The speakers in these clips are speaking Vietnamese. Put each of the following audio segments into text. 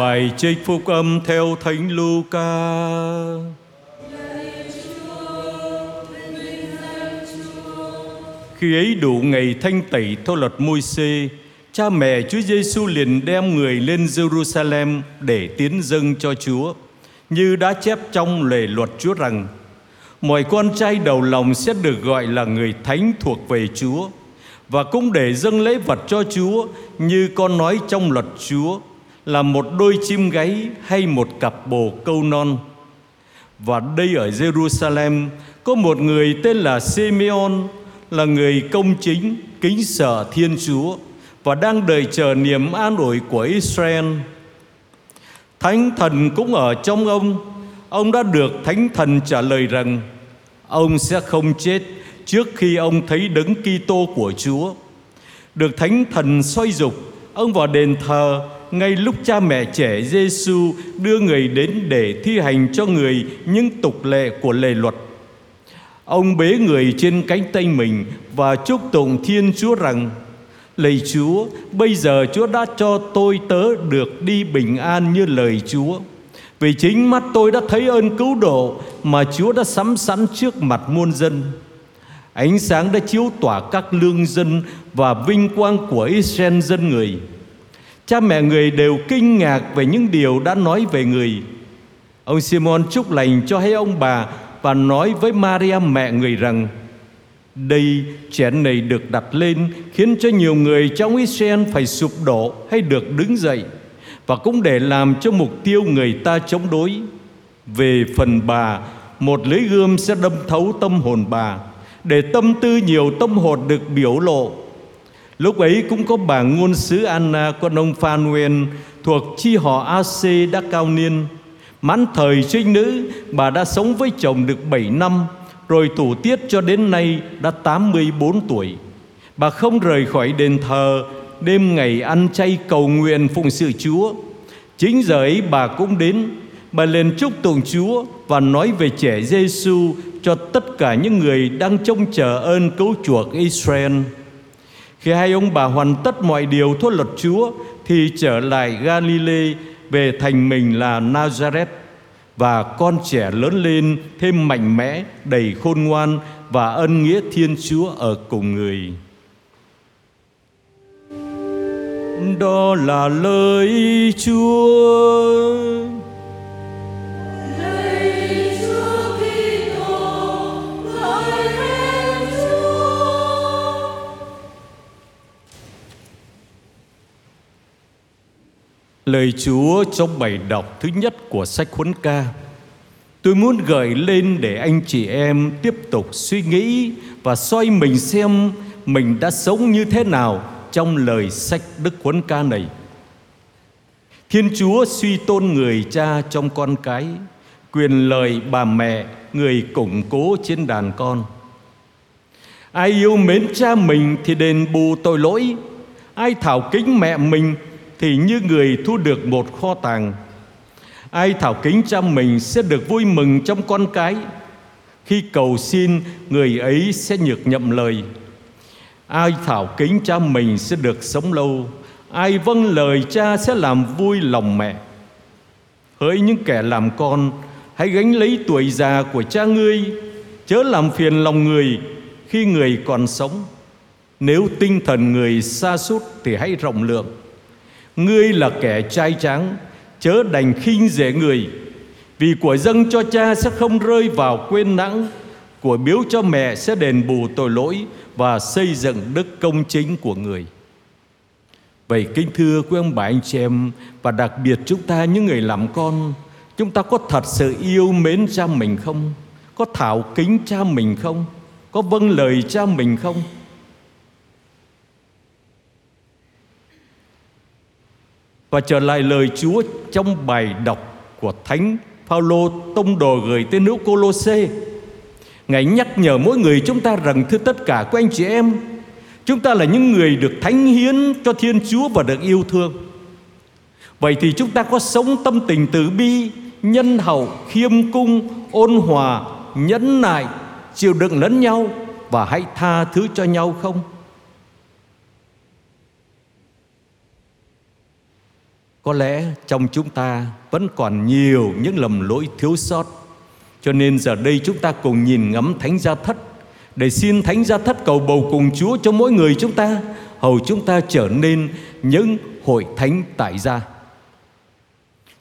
Bài trích phúc âm theo Thánh Luca. Khi ấy đủ ngày thanh tẩy theo luật Môi-se, cha mẹ Chúa Giêsu liền đem người lên Jerusalem để tiến dâng cho Chúa, như đã chép trong lề luật Chúa rằng: mọi con trai đầu lòng sẽ được gọi là người thánh thuộc về Chúa và cũng để dâng lễ vật cho Chúa như con nói trong luật Chúa là một đôi chim gáy hay một cặp bồ câu non. Và đây ở Jerusalem có một người tên là Simeon là người công chính, kính sợ Thiên Chúa và đang đợi chờ niềm an ủi của Israel. Thánh thần cũng ở trong ông. Ông đã được Thánh thần trả lời rằng ông sẽ không chết trước khi ông thấy đấng Kitô của Chúa. Được Thánh thần xoay dục, ông vào đền thờ ngay lúc cha mẹ trẻ Giêsu đưa người đến để thi hành cho người những tục lệ của lề luật. Ông bế người trên cánh tay mình và chúc tụng Thiên Chúa rằng: Lạy Chúa, bây giờ Chúa đã cho tôi tớ được đi bình an như lời Chúa. Vì chính mắt tôi đã thấy ơn cứu độ mà Chúa đã sắm sẵn trước mặt muôn dân. Ánh sáng đã chiếu tỏa các lương dân và vinh quang của Israel dân người. Cha mẹ người đều kinh ngạc về những điều đã nói về người. Ông Simon chúc lành cho hai ông bà và nói với Maria mẹ người rằng đây trẻ này được đặt lên khiến cho nhiều người trong Israel phải sụp đổ hay được đứng dậy và cũng để làm cho mục tiêu người ta chống đối. Về phần bà, một lưỡi gươm sẽ đâm thấu tâm hồn bà, để tâm tư nhiều tâm hồn được biểu lộ. Lúc ấy cũng có bà ngôn sứ Anna con ông Phanuel thuộc chi họ AC đã cao niên. Mãn thời trinh nữ, bà đã sống với chồng được 7 năm, rồi tủ tiết cho đến nay đã 84 tuổi. Bà không rời khỏi đền thờ đêm ngày ăn chay cầu nguyện phụng sự Chúa. Chính giờ ấy bà cũng đến, bà lên chúc tụng Chúa và nói về trẻ Giêsu cho tất cả những người đang trông chờ ơn cứu chuộc Israel. Khi hai ông bà hoàn tất mọi điều theo luật Chúa thì trở lại Galilee về thành mình là Nazareth và con trẻ lớn lên thêm mạnh mẽ, đầy khôn ngoan và ân nghĩa Thiên Chúa ở cùng người. đó là lời Chúa. Lời Chúa trong bài đọc thứ nhất của sách Huấn Ca. Tôi muốn gợi lên để anh chị em tiếp tục suy nghĩ và soi mình xem mình đã sống như thế nào trong lời sách Đức Huấn Ca này. Thiên Chúa suy tôn người cha trong con cái, quyền lời bà mẹ người củng cố trên đàn con. Ai yêu mến cha mình thì đền bù tội lỗi, ai thảo kính mẹ mình thì như người thu được một kho tàng. Ai thảo kính cha mình sẽ được vui mừng trong con cái. Khi cầu xin, người ấy sẽ nhược nhậm lời. Ai thảo kính cha mình sẽ được sống lâu. Ai vâng lời cha sẽ làm vui lòng mẹ. Hỡi những kẻ làm con Hãy gánh lấy tuổi già của cha ngươi Chớ làm phiền lòng người Khi người còn sống. Nếu tinh thần người xa sút Thì hãy rộng lượng. Ngươi là kẻ trai tráng Chớ đành khinh dễ người Vì của dâng cho cha sẽ không rơi vào quên nắng Của biếu cho mẹ sẽ đền bù tội lỗi và xây dựng đức công chính của người. Vậy kính thưa quý ông bà anh chị em và đặc biệt chúng ta những người làm con, chúng ta có thật sự yêu mến cha mình không? Có thảo kính cha mình không? Có vâng lời cha mình không? Và trở lại lời Chúa trong bài đọc của Thánh Phaolô tông đồ gửi tới nước Cô-lô-xê Ngài nhắc nhở mỗi người chúng ta rằng thưa tất cả các anh chị em Chúng ta là những người được thánh hiến cho Thiên Chúa và được yêu thương. Vậy thì chúng ta có sống tâm tình từ bi Nhân hậu, khiêm cung, ôn hòa, nhẫn nại Chịu đựng lẫn nhau Và hãy tha thứ cho nhau không? Có lẽ trong chúng ta vẫn còn nhiều những lầm lỗi thiếu sót. Cho nên giờ đây chúng ta cùng nhìn ngắm Thánh Gia Thất để xin Thánh Gia Thất cầu bầu cùng Chúa cho mỗi người chúng ta, hầu chúng ta trở nên những hội thánh tại gia.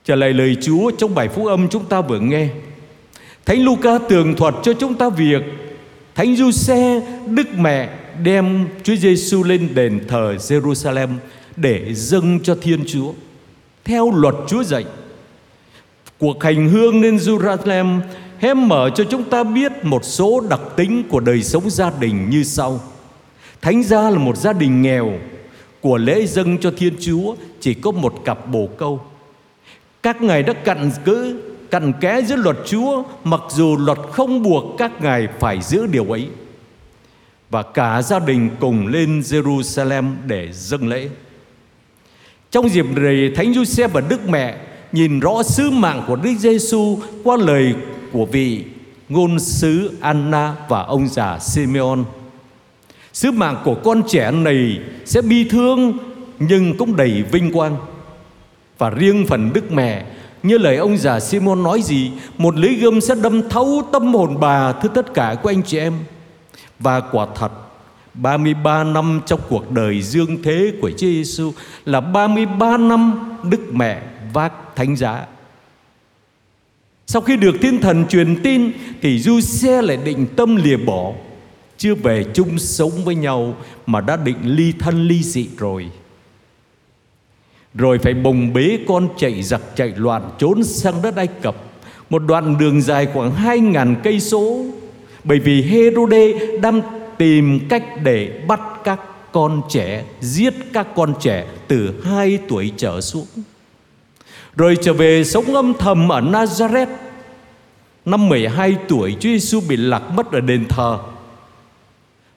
Trở lại lời Chúa trong bài phúc âm chúng ta vừa nghe. Thánh Luca tường thuật cho chúng ta việc Thánh Giuse Đức Mẹ đem Chúa Giêsu lên đền thờ Jerusalem để dâng cho Thiên Chúa theo luật Chúa dạy. Cuộc hành hương lên Jerusalem hé mở cho chúng ta biết một số đặc tính của đời sống gia đình như sau. Thánh gia là một gia đình nghèo, của lễ dâng cho Thiên Chúa chỉ có một cặp bồ câu. Các ngài đã cặn cứ cặn kẽ giữa luật Chúa mặc dù luật không buộc các ngài phải giữ điều ấy. Và cả gia đình cùng lên Jerusalem để dâng lễ. Trong dịp này Thánh Giuse và Đức Mẹ, nhìn rõ sứ mạng của Đức Giêsu qua lời của vị ngôn sứ Anna và ông già Simeon. Sứ mạng của con trẻ này sẽ bi thương nhưng cũng đầy vinh quang. Và riêng phần Đức Mẹ, như lời ông già Simon nói gì, Một lưỡi gươm sẽ đâm thấu tâm hồn bà Thưa tất cả của anh chị em Và quả thật 33 năm trong cuộc đời dương thế của Chúa Giêsu Là 33 năm Đức Mẹ vác thánh giá. Sau khi được thiên thần truyền tin Thì du xe lại định tâm lìa bỏ. Chưa về chung sống với nhau Mà đã định ly thân ly dị rồi. Rồi phải bồng bế con chạy giặc chạy loạn trốn sang đất Ai Cập, một đoạn đường dài khoảng hai ngàn cây số. Bởi vì Herode đang tìm cách để bắt các con trẻ, giết các con trẻ từ hai tuổi trở xuống. Rồi trở về sống âm thầm ở Nazareth. Năm 12 tuổi, Chúa Giêsu bị lạc mất ở đền thờ.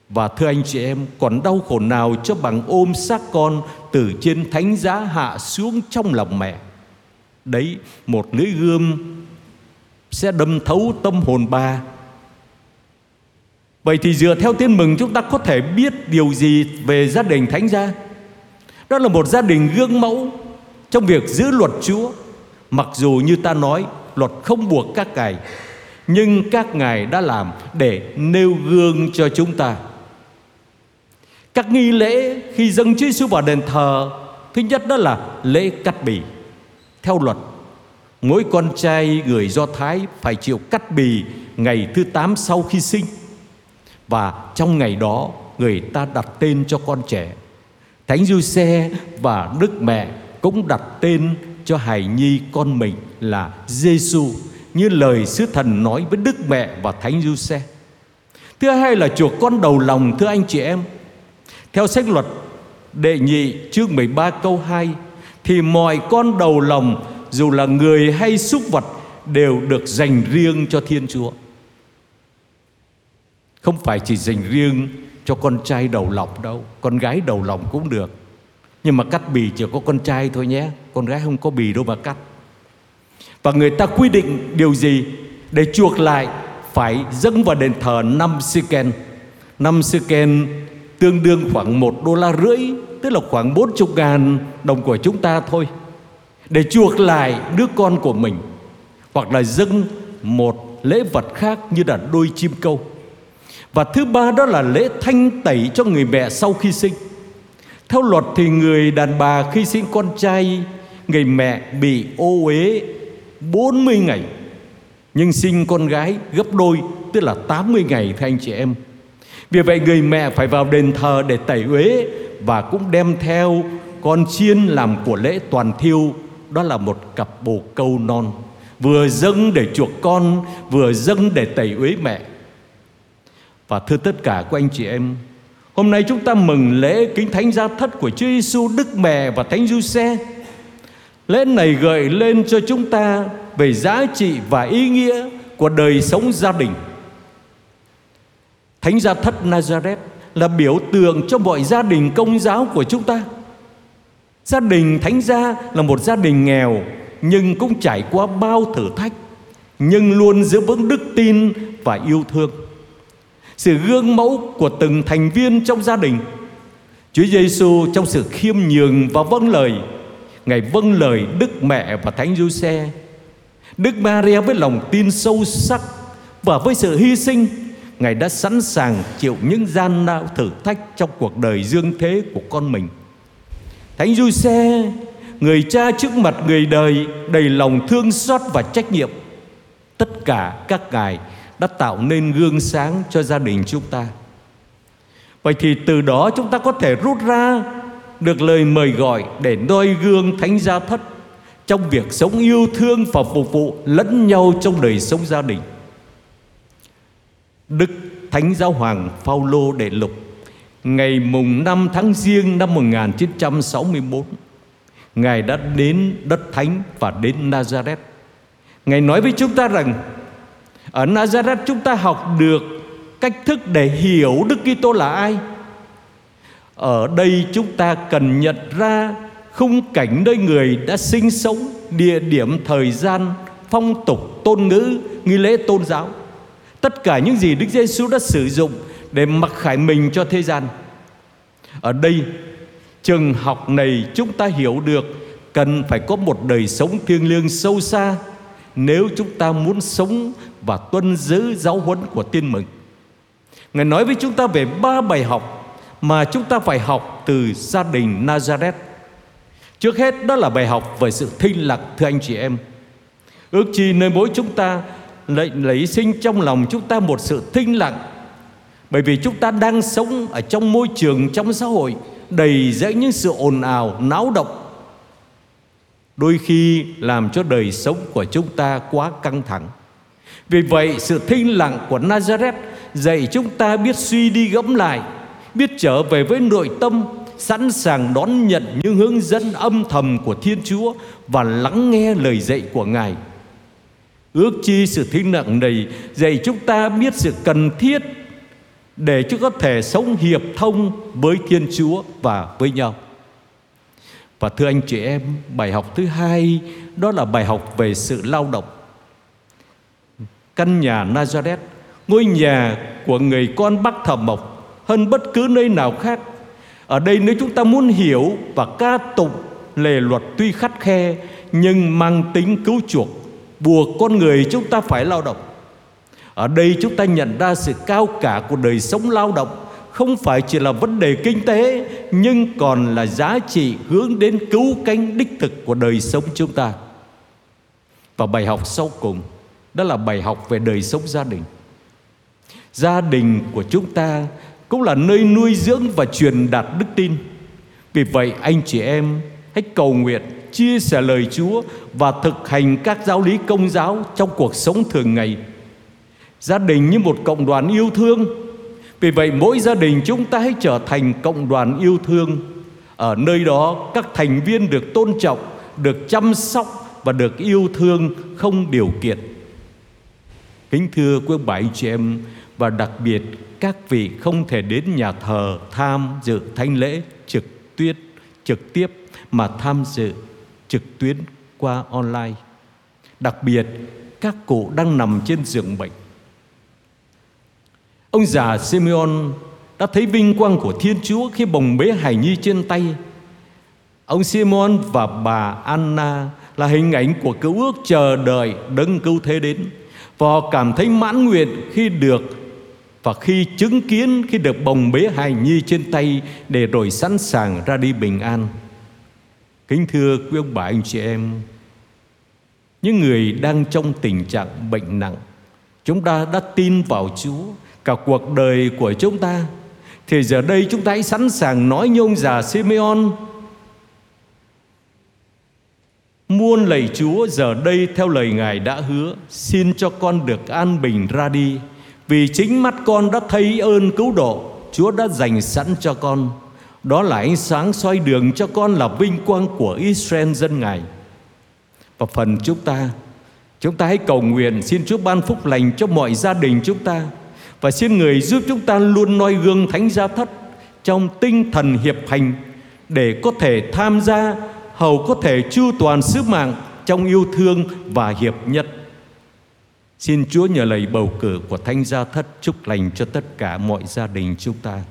Và thưa anh chị em, Còn đau khổ nào cho bằng ôm xác con Từ trên thánh giá hạ xuống trong lòng mẹ? Đấy, một lưỡi gươm Sẽ đâm thấu tâm hồn bà. Vậy thì dựa theo tin mừng chúng ta có thể biết điều gì về gia đình thánh gia? Đó là một gia đình gương mẫu Trong việc giữ luật Chúa. Mặc dù như ta nói, Luật không buộc các ngài, Nhưng các ngài đã làm để nêu gương cho chúng ta. Các nghi lễ khi dâng Chúa Giêsu vào đền thờ, Thứ nhất đó là lễ cắt bì. Theo luật, Mỗi con trai người Do Thái phải chịu cắt bì Ngày thứ 8 sau khi sinh. Và trong ngày đó, Người ta đặt tên cho con trẻ. Thánh Giuse, và Đức Mẹ Cũng đặt tên cho hài nhi con mình là Giêsu Như lời sứ thần nói với Đức Mẹ và Thánh Giuse. Thứ hai là chuộc con đầu lòng, Thưa anh chị em. Theo sách luật đệ nhị chương 13 câu 2 Thì mọi con đầu lòng, dù là người hay súc vật, Đều được dành riêng cho Thiên Chúa. Không phải chỉ dành riêng cho con trai đầu lòng đâu, Con gái đầu lòng cũng được. Nhưng mà cắt bì chỉ có con trai thôi nhé, Con gái không có bì đâu mà cắt. Và người ta quy định điều gì? Để chuộc lại, phải dâng vào đền thờ năm siken năm siken tương đương khoảng một đô la rưỡi, tức là khoảng bốn chục ngàn đồng của chúng ta thôi. Để chuộc lại đứa con của mình, hoặc là dâng một lễ vật khác như là đôi chim câu và thứ ba đó là lễ thanh tẩy cho người mẹ sau khi sinh. Theo luật thì người đàn bà khi sinh con trai, người mẹ bị ô uế 40 ngày. Nhưng sinh con gái gấp đôi, tức là 80 ngày, thưa anh chị em. Vì vậy người mẹ phải vào đền thờ để tẩy uế và cũng đem theo con chiên làm của lễ toàn thiêu. Đó là một cặp bồ câu non. Vừa dâng để chuộc con, vừa dâng để tẩy uế mẹ và thưa tất cả các anh chị em, hôm nay chúng ta mừng lễ kính thánh gia thất của Chúa Giêsu Đức Mẹ và Thánh Giuse lễ này gợi lên cho chúng ta về giá trị và ý nghĩa của đời sống gia đình Thánh gia thất Nazareth là biểu tượng cho mọi gia đình công giáo của chúng ta. Gia đình thánh gia là một gia đình nghèo, nhưng cũng trải qua bao thử thách, nhưng luôn giữ vững đức tin và yêu thương. Sự gương mẫu của từng thành viên trong gia đình Chúa Giêsu trong sự khiêm nhường và vâng lời Ngài vâng lời Đức Mẹ và Thánh Giuse. Đức Maria với lòng tin sâu sắc và với sự hy sinh, Ngài đã sẵn sàng chịu những gian lao thử thách trong cuộc đời dương thế của con mình. Thánh Giuse, người cha trước mặt người đời đầy lòng thương xót và trách nhiệm. Tất cả các ngài đã tạo nên gương sáng cho gia đình chúng ta. Vậy thì từ đó chúng ta có thể rút ra được lời mời gọi để noi gương thánh gia thất trong việc sống yêu thương và phục vụ lẫn nhau trong đời sống gia đình. Đức Thánh Giáo Hoàng Phaolô Đệ Lục, ngày mùng 5 tháng Giêng năm 1964 Ngài đã đến đất thánh và đến Nazareth. Ngài nói với chúng ta rằng ở Nazareth chúng ta học được cách thức để hiểu Đức Kitô là ai. Ở đây chúng ta cần nhận ra khung cảnh nơi người đã sinh sống, địa điểm, thời gian, phong tục, tôn ngữ, nghi lễ tôn giáo. Tất cả những gì Đức Giêsu đã sử dụng để mặc khải mình cho thế gian. Ở đây, trường học này chúng ta hiểu được cần phải có một đời sống thiêng liêng sâu xa nếu chúng ta muốn sống và tuân giữ giáo huấn của tiên mừng. Ngài nói với chúng ta về ba bài học mà chúng ta phải học từ gia đình Nazareth. Trước hết, đó là bài học về sự thinh lặng, thưa anh chị em. Ước chi nơi mỗi chúng ta lại lấy sinh trong lòng chúng ta một sự thinh lặng, bởi vì chúng ta đang sống ở trong môi trường, trong xã hội đầy dẫy những sự ồn ào, náo động đôi khi làm cho đời sống của chúng ta quá căng thẳng vì vậy sự thinh lặng của Nazareth dạy chúng ta biết suy đi gẫm lại biết trở về với nội tâm sẵn sàng đón nhận những hướng dẫn âm thầm của Thiên Chúa và lắng nghe lời dạy của Ngài. Ước chi sự thinh lặng này dạy chúng ta biết sự cần thiết để chúng có thể sống hiệp thông với Thiên Chúa và với nhau. Và thưa anh chị em, bài học thứ hai đó là bài học về sự lao động. Căn nhà Nazareth, ngôi nhà của người con Bắc Thẩm Mộc hơn bất cứ nơi nào khác. Ở đây nếu chúng ta muốn hiểu và ca tụng lề luật tuy khắt khe nhưng mang tính cứu chuộc, buộc con người chúng ta phải lao động. Ở đây chúng ta nhận ra sự cao cả của đời sống lao động không phải chỉ là vấn đề kinh tế nhưng còn là giá trị hướng đến cứu cánh đích thực của đời sống chúng ta. Và bài học sau cùng đó là bài học về đời sống gia đình. Gia đình của chúng ta cũng là nơi nuôi dưỡng và truyền đạt đức tin. Vì vậy anh chị em hãy cầu nguyện, chia sẻ lời Chúa và thực hành các giáo lý công giáo trong cuộc sống thường ngày. Gia đình như một cộng đoàn yêu thương. Vì vậy mỗi gia đình chúng ta hãy trở thành cộng đoàn yêu thương. Ở nơi đó các thành viên được tôn trọng, được chăm sóc và được yêu thương không điều kiện. Kính thưa quý bảy chị em, và đặc biệt các vị không thể đến nhà thờ tham dự thánh lễ trực tuyến trực tiếp mà tham dự trực tuyến qua online. Đặc biệt, các cụ đang nằm trên giường bệnh. Ông già Simeon đã thấy vinh quang của Thiên Chúa khi bồng bế hài nhi trên tay. Ông Simon và bà Anna là hình ảnh của cứu ước chờ đợi đấng cứu thế đến và họ cảm thấy mãn nguyện khi được và khi chứng kiến, khi được bồng bế hài nhi trên tay để rồi sẵn sàng ra đi bình an. Kính thưa quý ông bà, anh chị em, những người đang trong tình trạng bệnh nặng, chúng ta đã tin vào chúa cả cuộc đời của chúng ta. Thì giờ đây chúng ta hãy sẵn sàng nói như ông già Simeon Muôn lạy Chúa, giờ đây theo lời Ngài đã hứa, Xin cho con được an bình ra đi. Vì chính mắt con đã thấy ơn cứu độ, Chúa đã dành sẵn cho con. Đó là ánh sáng soi đường cho con là vinh quang của Israel dân Ngài. Và phần chúng ta Chúng ta hãy cầu nguyện xin Chúa ban phúc lành cho mọi gia đình chúng ta. Và xin người giúp chúng ta luôn noi gương thánh gia thất Trong tinh thần hiệp hành Để có thể tham gia Hầu có thể chu toàn sứ mạng Trong yêu thương và hiệp nhất Xin Chúa nhờ lời bầu cử của Thánh Gia Thất chúc lành cho tất cả mọi gia đình chúng ta.